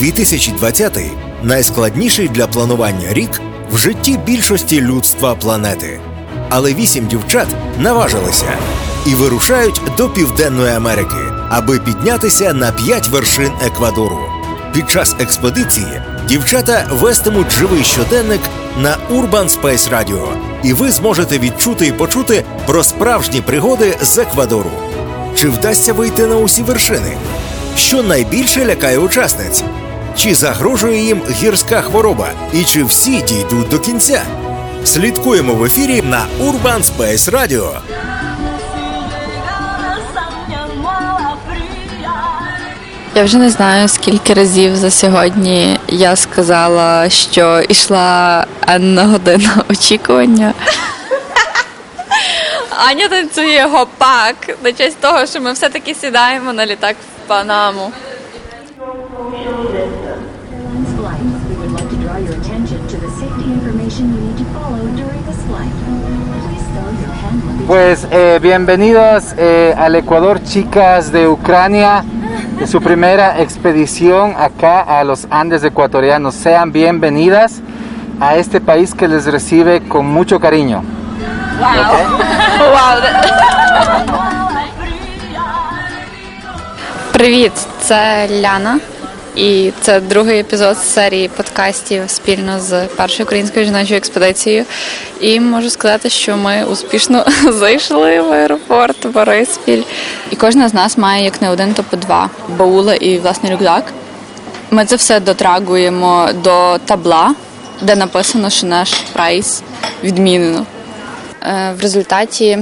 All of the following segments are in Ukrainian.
2020 – найскладніший для планування рік в житті більшості людства планети. Але вісім дівчат наважилися і вирушають до Південної Америки, аби піднятися на п'ять вершин Еквадору. Під час експедиції дівчата вестимуть живий щоденник на Urban Space Radio, і ви зможете відчути і почути про справжні пригоди з Еквадору. Чи вдасться вийти на усі вершини? Що найбільше лякає учасниць? Чи загрожує їм гірська хвороба? І чи всі дійдуть до кінця? Слідкуємо в ефірі на Urban Space Radio. Я вже не знаю, скільки разів за сьогодні я сказала, що йшла енна година очікування. Аня танцює гопак на честь того, що ми все-таки сідаємо на літак в Панаму. Pues eh, bienvenidos eh, al Ecuador, chicas de Ucrania, de su primera expedición acá a los Andes ecuatorianos. Sean bienvenidas a este país que les recibe con mucho cariño. Привіт, це Ляна. І це другий епізод серії подкастів спільно з першою українською жіночою експедицією. І можу сказати, що ми успішно зайшли в аеропорт Бориспіль. І кожна з нас має як не один, то по два баула і власний рюкзак. Ми це все дотрагуємо до табла, де написано, що наш прайс відмінено. Е, В результаті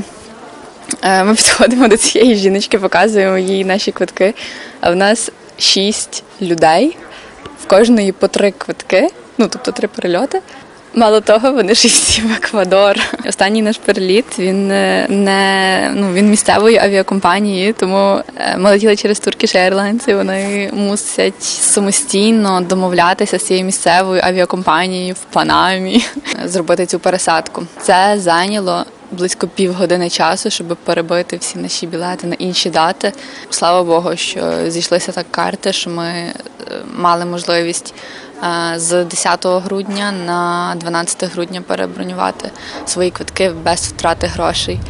Е, Ми підходимо до цієї жіночки, показуємо їй наші квитки. А в нас шість людей, в кожної по три квитки, ну тобто три перельоти. Мало того, вони ж всі в Еквадор. Останній наш переліт він е, не ну він місцевої авіакомпанії, тому е, ми летіли через Turkish Airlines, і вони мусять самостійно домовлятися з цією місцевою авіакомпанією в Панамі, зробити цю пересадку. Це зайняло близько півгодини часу, щоб перебити всі наші білети на інші дати. Слава Богу, що зійшлися так карти, що ми е, мали можливість е, з 10 грудня на 12 грудня перебронювати свої квитки без втрати грошей.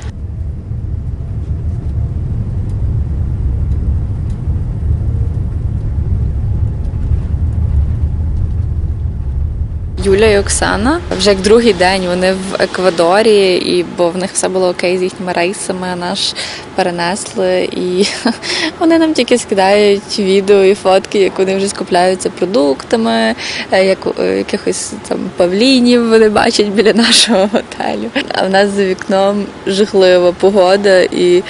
Юля і Оксана вже як другий день вони в Еквадорі, і бо в них все було окей з їхніми рейсами. Наш перенесли, і вони нам тільки скидають відео і фотки, як вони вже скупляються продуктами, е, як е, якихось там павлінів вони бачать біля нашого готелю. А в нас за вікном жахлива погода і.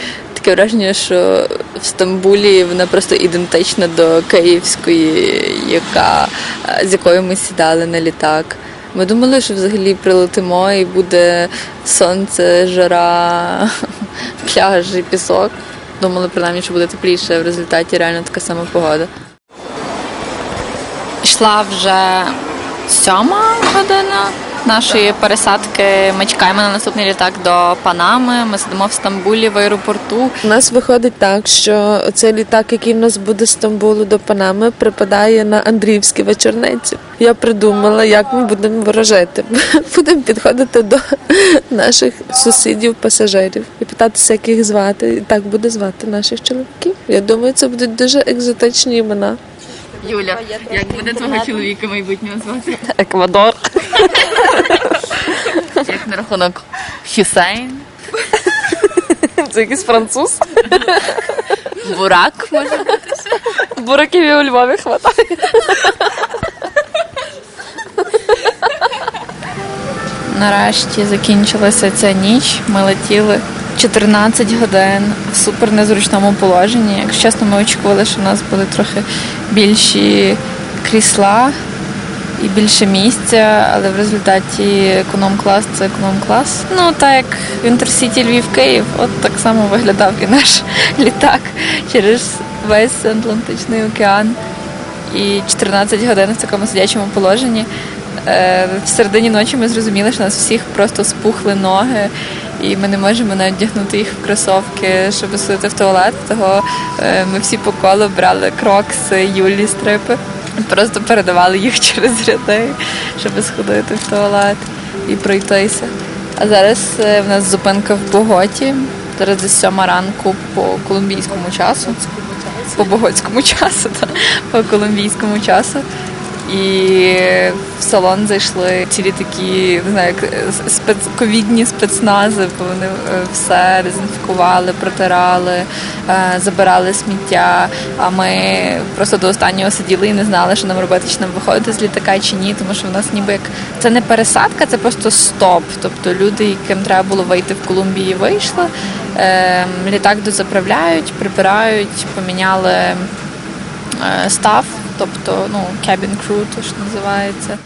Таке враження, що в Стамбулі вона просто ідентична до київської, яка е, з якою ми сідали на літак. Ми думали, що взагалі прилетимо і буде сонце, жара, пляж і пісок. Думали, принаймні, що буде тепліше, в результаті реально така сама погода. Йшла вже сьома година нашої пересадки. Ми чекаємо на наступний літак до Панами. Ми сидимо в Стамбулі в аеропорту. У нас виходить так, що цей літак, який в нас буде з Стамбулу до Панами, припадає на Андріївські вечорниці. Я придумала, як ми будемо ворожити. Будемо підходити до наших сусідів, пасажирів і питатися, як їх звати. І так буде звати наших чоловіків. Я думаю, це будуть дуже екзотичні імена. Юля, як буде твого чоловіка майбутнього звати? Еквадор. Як на рахунок Хюсейн, Це якийсь француз. Бурак, може? бути. Бураків і у Львові хватає. Нарешті закінчилася ця ніч. Ми летіли 14 годин в супер незручному положенні. Якщо чесно, ми очікували, що в нас буде трохи більші крісла і більше місця, але в результаті економ-клас це економ-клас. Ну так як в інтерсіті Львів-Київ, от так само виглядав і наш літак через весь Атлантичний океан. І 14 годин в такому сидячому положенні. Е, В середині ночі ми зрозуміли, що у нас всіх просто спухли ноги, і ми не можемо навіть вдягнути їх в кросовки, щоб сходити в туалет. Того е, ми всі по колу брали крокси, юлі стрипи. Просто передавали їх через ряди, щоб сходити в туалет і пройтися. А зараз е, в нас зупинка в Боготі. Зараз десь сьома ранку по колумбійському часу. По боготському часу, та, по колумбійському часу. І в салон зайшли цілі такі, не знаю, е, спец... ковідні спецнази, бо вони е, все дезінфікували, протирали, е, забирали сміття. А ми просто до останнього сиділи і не знали, що нам робити, чи нам виходити з літака чи ні, тому що в нас ніби як це не пересадка, це просто стоп. Тобто люди, яким треба було вийти в Колумбії, вийшли. Е, Літак дозаправляють, прибирають, поміняли став, тобто ну, cabin crew, то що називається.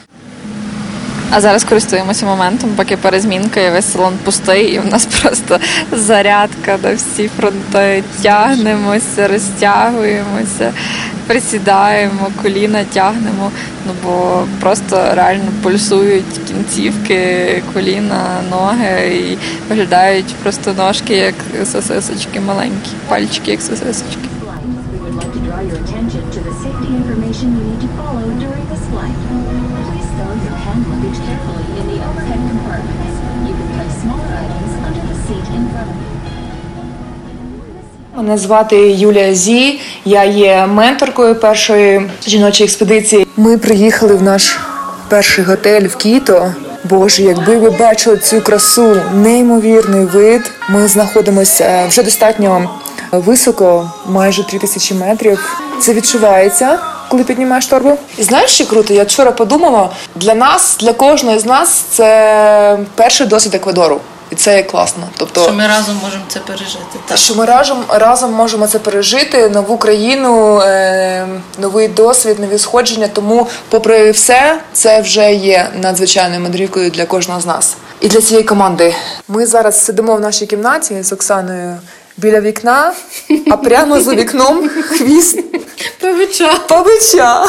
А зараз користуємося моментом, поки перезмінка і весь салон пустий, і в нас просто зарядка на всі фронти. Тягнемося, розтягуємося, присідаємо, коліна тягнемо. Ну бо просто реально пульсують кінцівки, коліна, ноги і виглядають просто ножки як сосисочки маленькі, пальчики як сосисочки. Мене звати Юлія Зі. Я є менторкою першої жіночої експедиції. Ми приїхали в наш перший готель в Кіто. Боже, якби ви бачили цю красу, неймовірний вид. Ми знаходимося вже достатньо високо, майже 3000 метрів. Це відчувається, коли піднімаєш торбу. І знаєш, що круто? Я вчора подумала, для нас, для кожної з нас, це перший досвід Еквадору. І це є класно. Тобто, Що ми разом можемо це пережити. Так. що ми разом разом можемо це пережити, нову країну, е, новий досвід, нові сходження. Тому, попри все, це вже є надзвичайною мандрівкою для кожного з нас і для цієї команди. Ми зараз сидимо в нашій кімнаті з Оксаною біля вікна, а прямо за вікном хвіст Павича. павича.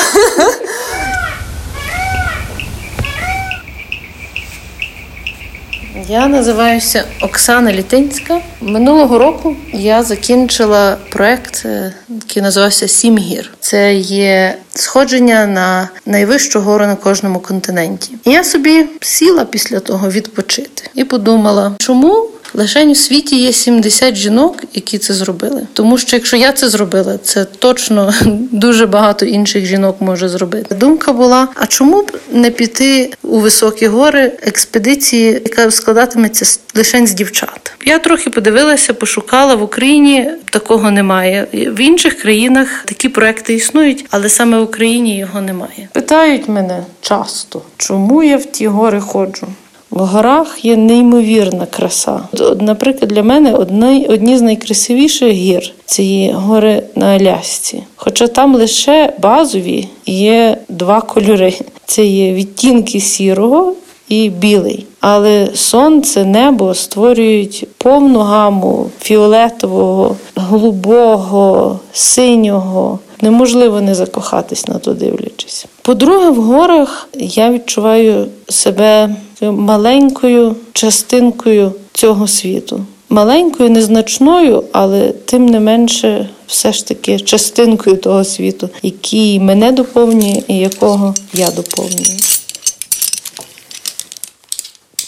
Я називаюся Оксана Літинська. Минулого року я закінчила проект, е, який називався Сім гір. Це є сходження на найвищу гору на кожному континенті. І я собі сіла після того відпочити і подумала, чому Лише у світі є 70 жінок, які це зробили. Тому що якщо я це зробила, це точно дуже багато інших жінок може зробити. Думка була: а чому б не піти у високі гори експедиції, яка складатиметься лише з дівчат? Я трохи подивилася, пошукала в Україні такого немає. В інших країнах такі проекти існують, але саме в Україні його немає. Питають мене часто, чому я в ті гори ходжу. В горах є неймовірна краса. Наприклад, для мене одні, одні з найкрасивіших гір це є гори на Алясці. Хоча там лише базові є два кольори: це є відтінки сірого і білий. Але сонце, небо створюють повну гаму фіолетового, голубого, синього. Неможливо не закохатись на то дивлячись. По-друге, в горах я відчуваю себе маленькою частинкою цього світу. Маленькою, незначною, але тим не менше, все ж таки частинкою того світу, який мене доповнює і якого я доповнюю.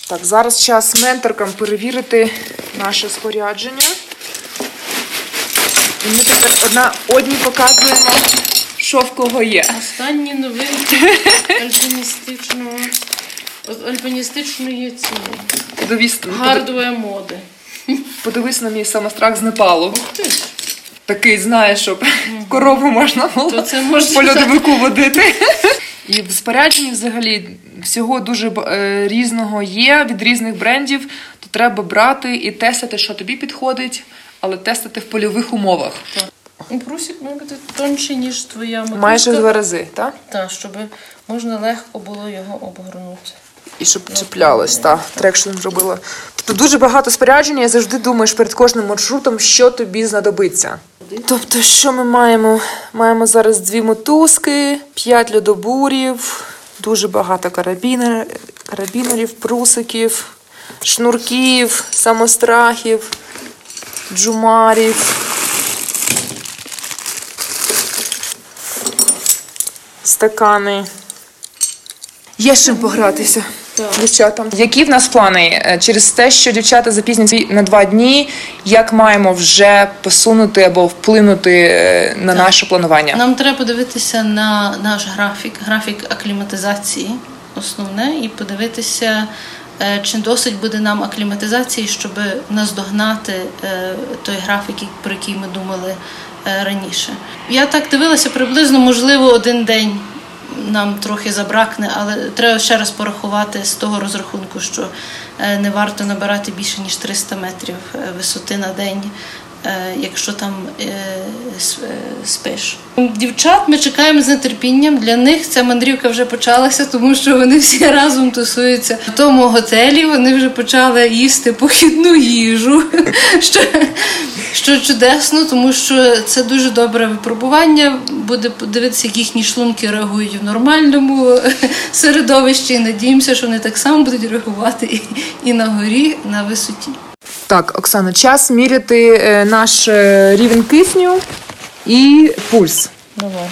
Так, зараз час менторкам перевірити наше спорядження. І ми тепер одна одні показуємо, що в кого є. Останні новинки альпіністичного альпіністичної ціни. Подивись, Гардової моди. подивись на мій самострах з Непалу. Такий, знаєш, щоб корову можна було по льодовику водити. І в спорядженні взагалі всього дуже е, різного є від різних брендів, то треба брати і тестити, що тобі підходить, але тестити в польових умовах. Прусик має бути тонший, ніж твоя мотузка. Майже в два рази, так? Так, щоб можна легко було його обгорнути. І щоб чіплялось, так, traction зробила. Тобто дуже багато спорядження, і завжди думаєш перед кожним маршрутом, що тобі знадобиться. Тобто, що ми маємо? Маємо зараз дві мотузки, п'ять льодобурів, дуже багато карабінер, карабінерів, прусиків, шнурків, самострахів, джумарів. стакани. Є з чим погратися. Дівчатам. Які в нас плани? Е, Через те, що дівчата запізняться на два дні, як маємо вже посунути або вплинути е, на наше планування? Нам треба подивитися на наш графік, графік акліматизації, основне, і подивитися, чи досить буде нам акліматизації, щоб наздогнати е, той графік, про який ми думали е, раніше. Я так дивилася, приблизно, можливо, один день нам трохи забракне, але треба ще раз порахувати з того розрахунку, що е, не варто набирати більше ніж 300 метрів е, висоти на день, е, якщо там е, е, спиш. Дівчат ми чекаємо з нетерпінням. Для них ця мандрівка вже почалася, тому що вони всі разом тусуються в тому готелі. Вони вже почали їсти похідну їжу, що, що чудесно, тому що це дуже добре випробування. Буде подивитися, як їхні шлунки реагують в нормальному середовищі. І надіємося, що вони так само будуть реагувати і, і на горі, на висоті. Так, Оксана, час міряти е, наш е, рівень кисню і пульс. Давай.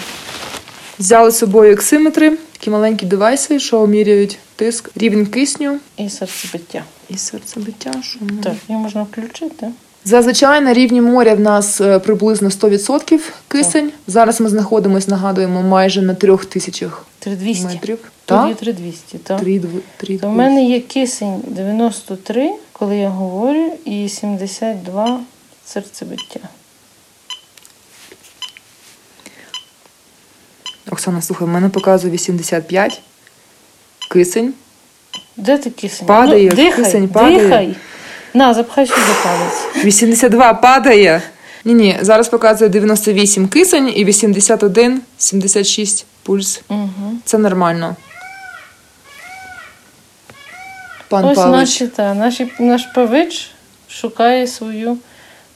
Взяли з собою оксиметри, такі маленькі девайси, що міряють тиск, рівень кисню І серцебиття. і серцебиття. Що ми- Так, її можна включити. Зазвичай на рівні моря в нас е, приблизно 100% кисень. Зараз ми знаходимося, нагадуємо, майже на трьох тисячах метрів. Тут Так? є 3200, так. Три, дв- три, То в мене є кисень 93, коли я говорю, і 72 серцебиття. Оксана, слухай, в мене показує 85. Кисень. Де ти кисень? Падає, ну, дихай, кисень падає. дихай. На, запхай сюди палець. 82 падає. Ні, ні, зараз показує 98 кисень і 81, 76 пульс. Угу. Це нормально. Пан Ось Павлович. наші, та, наші, наш павич шукає свою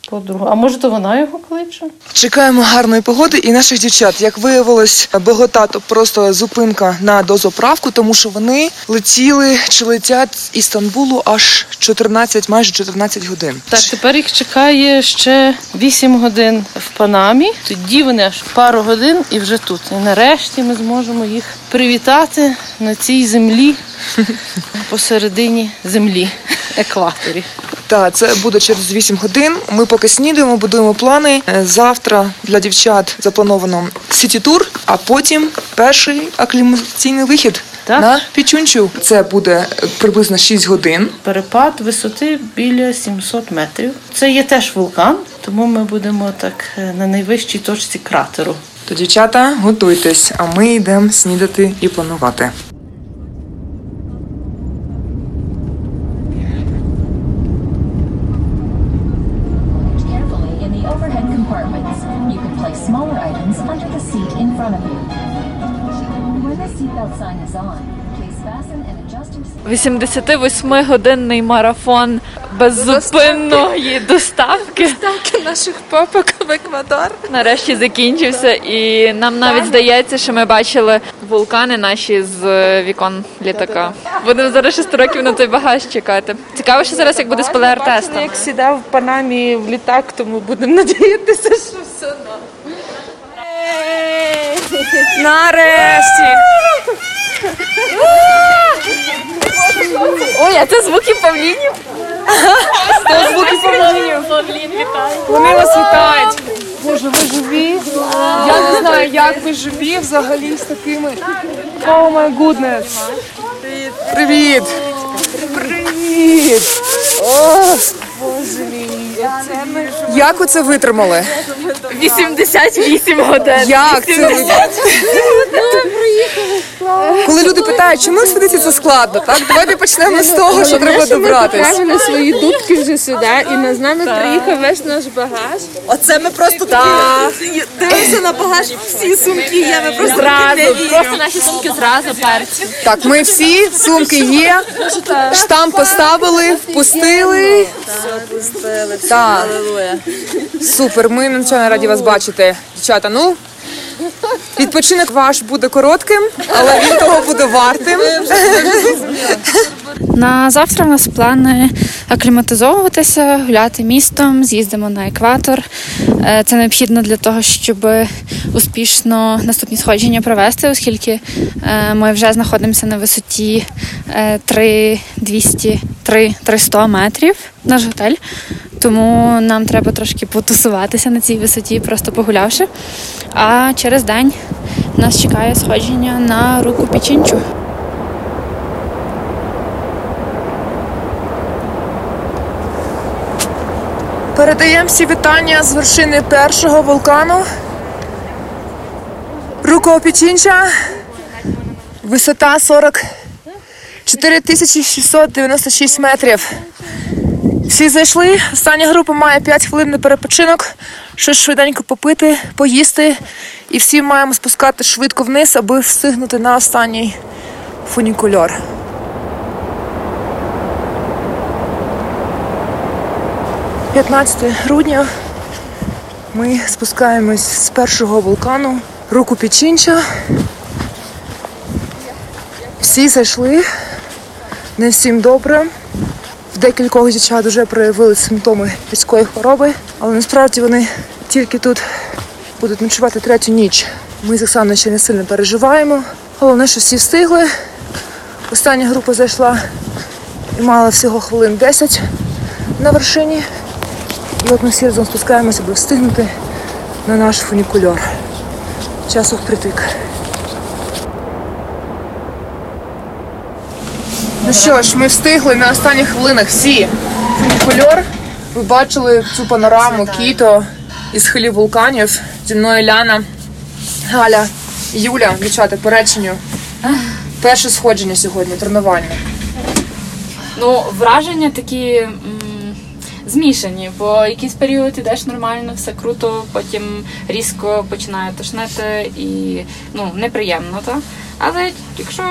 подругу. А може, то вона його кличе? Чекаємо гарної погоди і наших дівчат. Як виявилось, Богота то просто зупинка на дозаправку, тому що вони летіли чи летять з Істанбулу аж 14, майже 14 годин. Так, тепер їх чекає ще 8 годин в Панамі. Тоді вони аж пару годин і вже тут. І нарешті ми зможемо їх привітати на цій землі посередині землі, екваторі. Так, це буде через 8 годин. Ми поки снідаємо, будуємо плани. Е, Завтра для дівчат заплановано сіті-тур, а потім перший аклімаційний вихід Так. на Пічунчу. Це буде приблизно 6 годин. Перепад висоти біля 700 метрів. Це є теж вулкан, тому ми будемо так е, на найвищій точці кратеру. То дівчата, готуйтесь, а ми йдемо снідати і планувати. 88-годинний марафон беззупинної доставки. Доставки наших попок в Еквадор. Нарешті закінчився, і нам навіть здається, що ми бачили вулкани наші з е, вікон літака. Будемо зараз 6 років на той багаж чекати. Цікаво, що зараз як буде з ПЛР-тестом. Як сідав в панамі в літак, тому будемо надіятися, що все Нарешті! Ой, а це звуки павлінів? Це звуки павлінів. Вони вас вітають. Боже, ви живі? Я не знаю, як ви живі взагалі з такими. Oh my goodness. Привіт. Привіт. О, Боже мій. Ми Як ви це витримали? 88 годин. Як це ви? Коли люди питають, чому експедиція це складно, так? Давайте почнемо з того, що треба добратись. Правильно свої дудки вже сюди, і на з нами приїхав весь наш багаж. Оце ми просто такі дивимося на багаж, всі сумки є, ми просто зразу. Просто наші сумки зразу перші. Так, ми всі, сумки є, штамп поставили, впустили. Так. Супер, ми надзвичайно раді вас бачити. Дівчата, ну, відпочинок ваш буде коротким, але він того буде вартим. На завтра в нас плани акліматизовуватися, гуляти містом, з'їздимо на екватор. Е, Це необхідно для того, щоб успішно наступні сходження провести, оскільки е, ми вже знаходимося на висоті е, 3200 3 300 метрів наш готель. Тому нам треба трошки потусуватися на цій висоті, просто погулявши. А через день нас чекає сходження на руку Пічінчу. Передаємо всі вітання з вершини першого вулкану. Рукопічінча. Висота 44 696 метрів. Всі зайшли. Остання група має 5 хвилин на перепочинок. Щось швиденько попити, поїсти. І всі маємо спускати швидко вниз, аби встигнути на останній фунікульор. – 15 грудня ми спускаємось з першого вулкану руку Пічінча. Всі зайшли, не всім добре. В декількох дівчат вже проявили симптоми гірської хвороби, але насправді вони тільки тут будуть ночувати третю ніч. Ми з Оксаною ще не сильно переживаємо. Головне, що всі встигли. Остання група зайшла і мала всього хвилин 10 на вершині. І от ми всі разом спускаємося, аби встигнути на наш фунікульор. Часу впритик. Ну що ж, ми встигли на останніх хвилинах всі. Фунікульор. Ви бачили цю панораму Кіто із схилів вулканів. Зі мною Ляна, Галя, Юля, дівчата, по реченню. Перше сходження сьогодні, тренування. Ну, враження такі м, змішані, бо якийсь період ідеш нормально, все круто, потім різко починає тошнити і ну, неприємно, так? Але якщо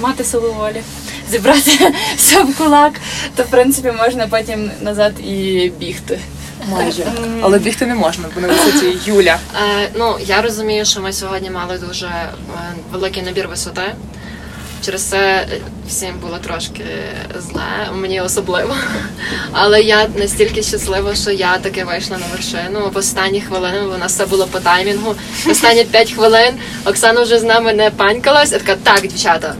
мати силу волі, зібрати все в кулак, то в принципі можна потім назад і бігти. Майже. Але бігти не можна, бо на висоті Юля. Е, ну, я розумію, що ми сьогодні мали дуже е, великий набір висоти. Через це е, всім було трошки зле, мені особливо. Але я настільки щаслива, що я таки вийшла на вершину. В останні хвилини у нас все було по таймінгу. В останні 5 хвилин Оксана вже з нами не панькалась. Я така, так, дівчата,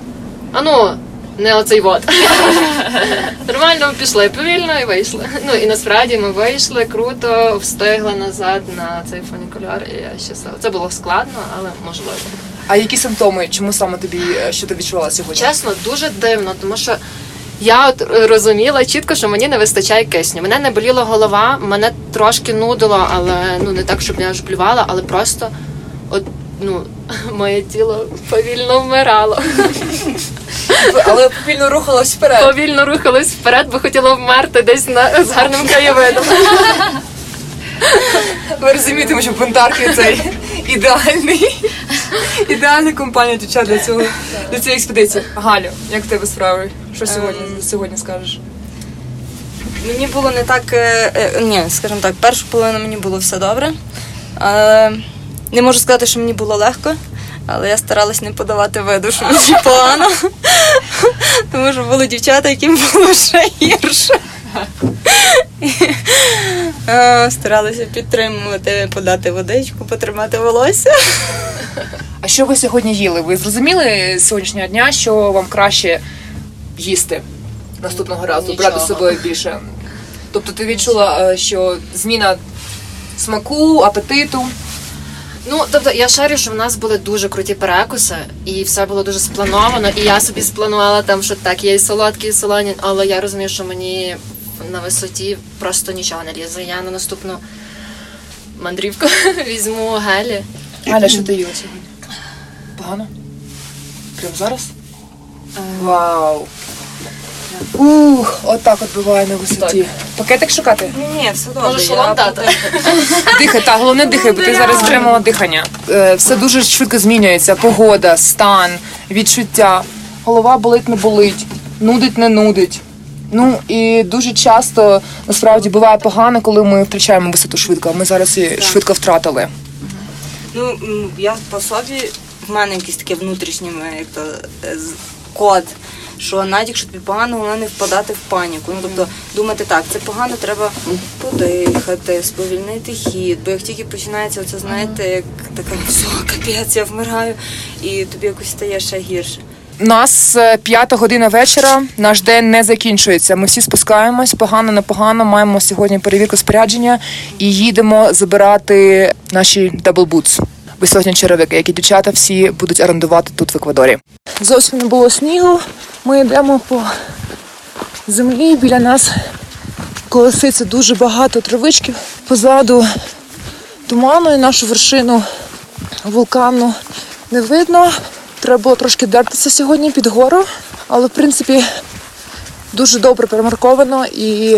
а ну, не оцей вот. Нормально пішли повільно і вийшли. Ну і насправді ми вийшли круто, встигли назад на цей фунікуляр, і я щаслива. Це було складно, але можливо. А які симптоми? Чому саме тобі е, що ти відчувала сьогодні? Чесно, дуже дивно, тому що я от розуміла чітко, що мені не вистачає кисню. Мене не боліла голова, мене трошки нудило, але ну не так, щоб я аж блювала, але просто от ну моє тіло повільно вмирало. Але повільно рухалась вперед. Повільно рухалось вперед, бо хотіла вмерти десь на з гарним краєвидом. Ви розумієте, що бунтарки цей ідеальний. Ідеальна компанія дівчат для цього для цієї експедиції. Галю, як в тебе справи? Що сьогодні сьогодні скажеш? Мені було не так. е, е, Ні, скажімо так, першу половину мені було все добре. Але не можу сказати, що мені було легко, але я старалась не подавати виду, що мені погано. Тому що були дівчата, яким було ще гірше. Е, Старалася підтримувати, подати водичку, потримати волосся. А що ви сьогодні їли? Ви зрозуміли з сьогоднішнього дня, що вам краще їсти наступного разу, Нічого. брати з собою більше? Тобто ти відчула, е, що зміна смаку, апетиту. Ну, тобто я шарю, що в нас були дуже круті перекуси, і все було дуже сплановано. І я собі спланувала там, що так, є і солодкі, і солоні, але я розумію, що мені на висоті просто нічого не лізе. Я на наступну мандрівку візьму гелі. Галя, що ти їла сьогодні? Погано? Прямо зараз? Вау! Ух, отак от буває на висоті. Пакетик шукати? Ні, ні, все добре. Можеш шолом дати? Дихай, так, головне дихай, бо ти зараз отримала дихання. Е, Все дуже швидко змінюється. Погода, стан, відчуття. Голова болить, не болить, нудить, не нудить. Ну і дуже часто насправді буває погано, коли ми втрачаємо висоту швидко. Ми зараз її швидко втратили. Ну, м, я по собі, в мене якийсь таке внутрішнє як то, е, з- код, що навіть якщо тобі погано, головне не впадати в паніку. Ну тобто думати так, це погано, треба подихати, сповільнити хід. Бо як тільки починається оце, знаєте, як така все, капець, я вмираю, і тобі якось стає ще гірше. У нас е, п'ята година вечора. Наш день не закінчується. Ми всі спускаємось погано, непогано. Маємо сьогодні перевірку спорядження і їдемо забирати наші boots, висотні черевики, які дівчата всі будуть орендувати тут в Еквадорі. Зовсім не було снігу. Ми йдемо по землі. Біля нас колеситься дуже багато травичків. Позаду туману і нашу вершину вулкану не видно. Треба було трошки дертися сьогодні під гору, але в принципі дуже добре перемарковано і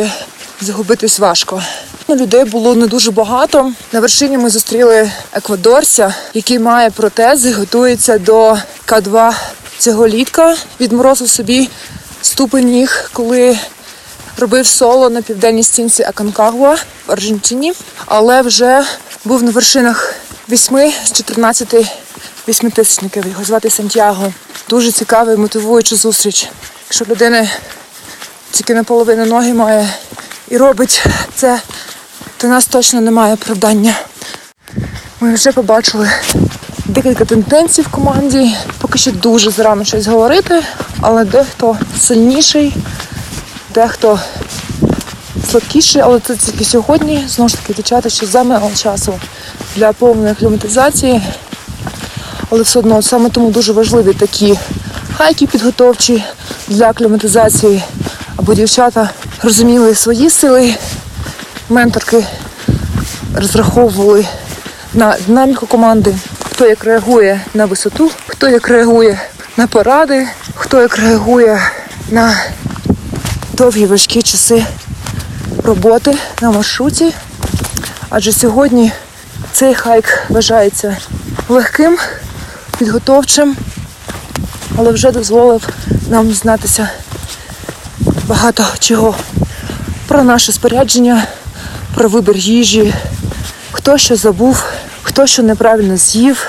загубитись важко. Ну, Людей було не дуже багато. На вершині ми зустріли еквадорця, який має протези, готується до К2 цього літка. Відморозив собі ступень ніг, коли робив соло на південній стінці Аконкагуа в Аргентині, але вже був на вершинах вісьми з 14 вісьмитисячників. Його звати Сантьяго. Дуже цікава і мотивуюча зустріч. Якщо людина тільки наполовину ноги має і робить це, то нас точно немає оправдання. Ми вже побачили декілька тенденцій в команді. Поки що дуже зарано щось говорити, але дехто сильніший, дехто слабкіший, але це тільки сьогодні. Знову ж таки, дівчата ще замало часу для повної акліматизації. Але все одно саме тому дуже важливі такі хайки підготовчі для акліматизації, аби дівчата розуміли свої сили, менторки розраховували на динаміку команди, хто як реагує на висоту, хто як реагує на поради, хто як реагує на довгі важкі часи роботи на маршруті. Адже сьогодні цей хайк вважається легким, підготовчим, але вже дозволив нам дізнатися багато чого про наше спорядження, про вибір їжі, хто що забув, хто що неправильно з'їв,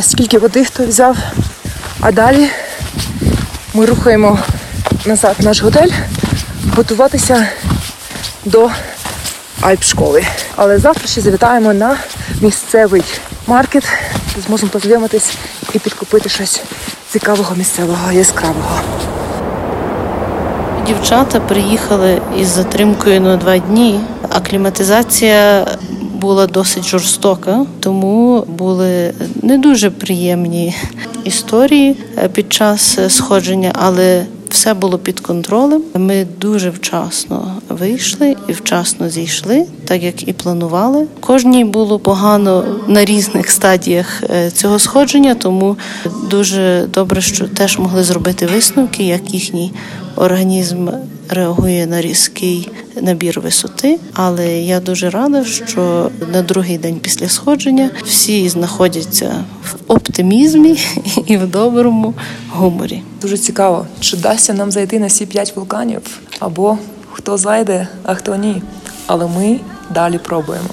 скільки води хто взяв. А далі ми рухаємо назад наш готель готуватися до Альп-школи. Але завтра ще завітаємо на місцевий маркет, зможемо познайомитись і підкупити щось цікавого місцевого, яскравого. Дівчата приїхали із затримкою на два дні. Акліматизація була досить жорстока, тому були не дуже приємні історії е, під час е, сходження, але все було під контролем. Ми дуже вчасно вийшли і вчасно зійшли, так як і планували. Кожній було погано на різних стадіях е, цього сходження, тому дуже добре, що теж могли зробити висновки, як їхній організм реагує на різкий набір висоти. Але я дуже рада, що на другий день після сходження всі знаходяться в оптимізмі і в доброму гуморі. Дуже цікаво, чи вдасться нам зайти на всі п'ять вулканів, або хто зайде, а хто ні. Але ми далі пробуємо.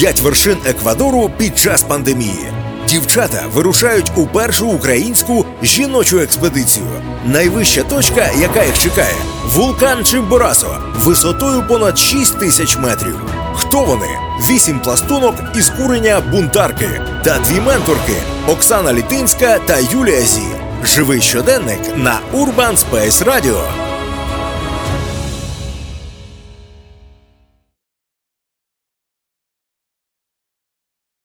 П'ять вершин Еквадору під час пандемії. Дівчата вирушають у першу українську жіночу експедицію. Найвища точка, яка їх чекає, вулкан Чимборасо, висотою понад 6 тисяч метрів. Хто вони? Вісім пластунок із курення бунтарки та дві менторки Оксана Літинська та Юлія Зі. Живий щоденник на Urban Space Radio.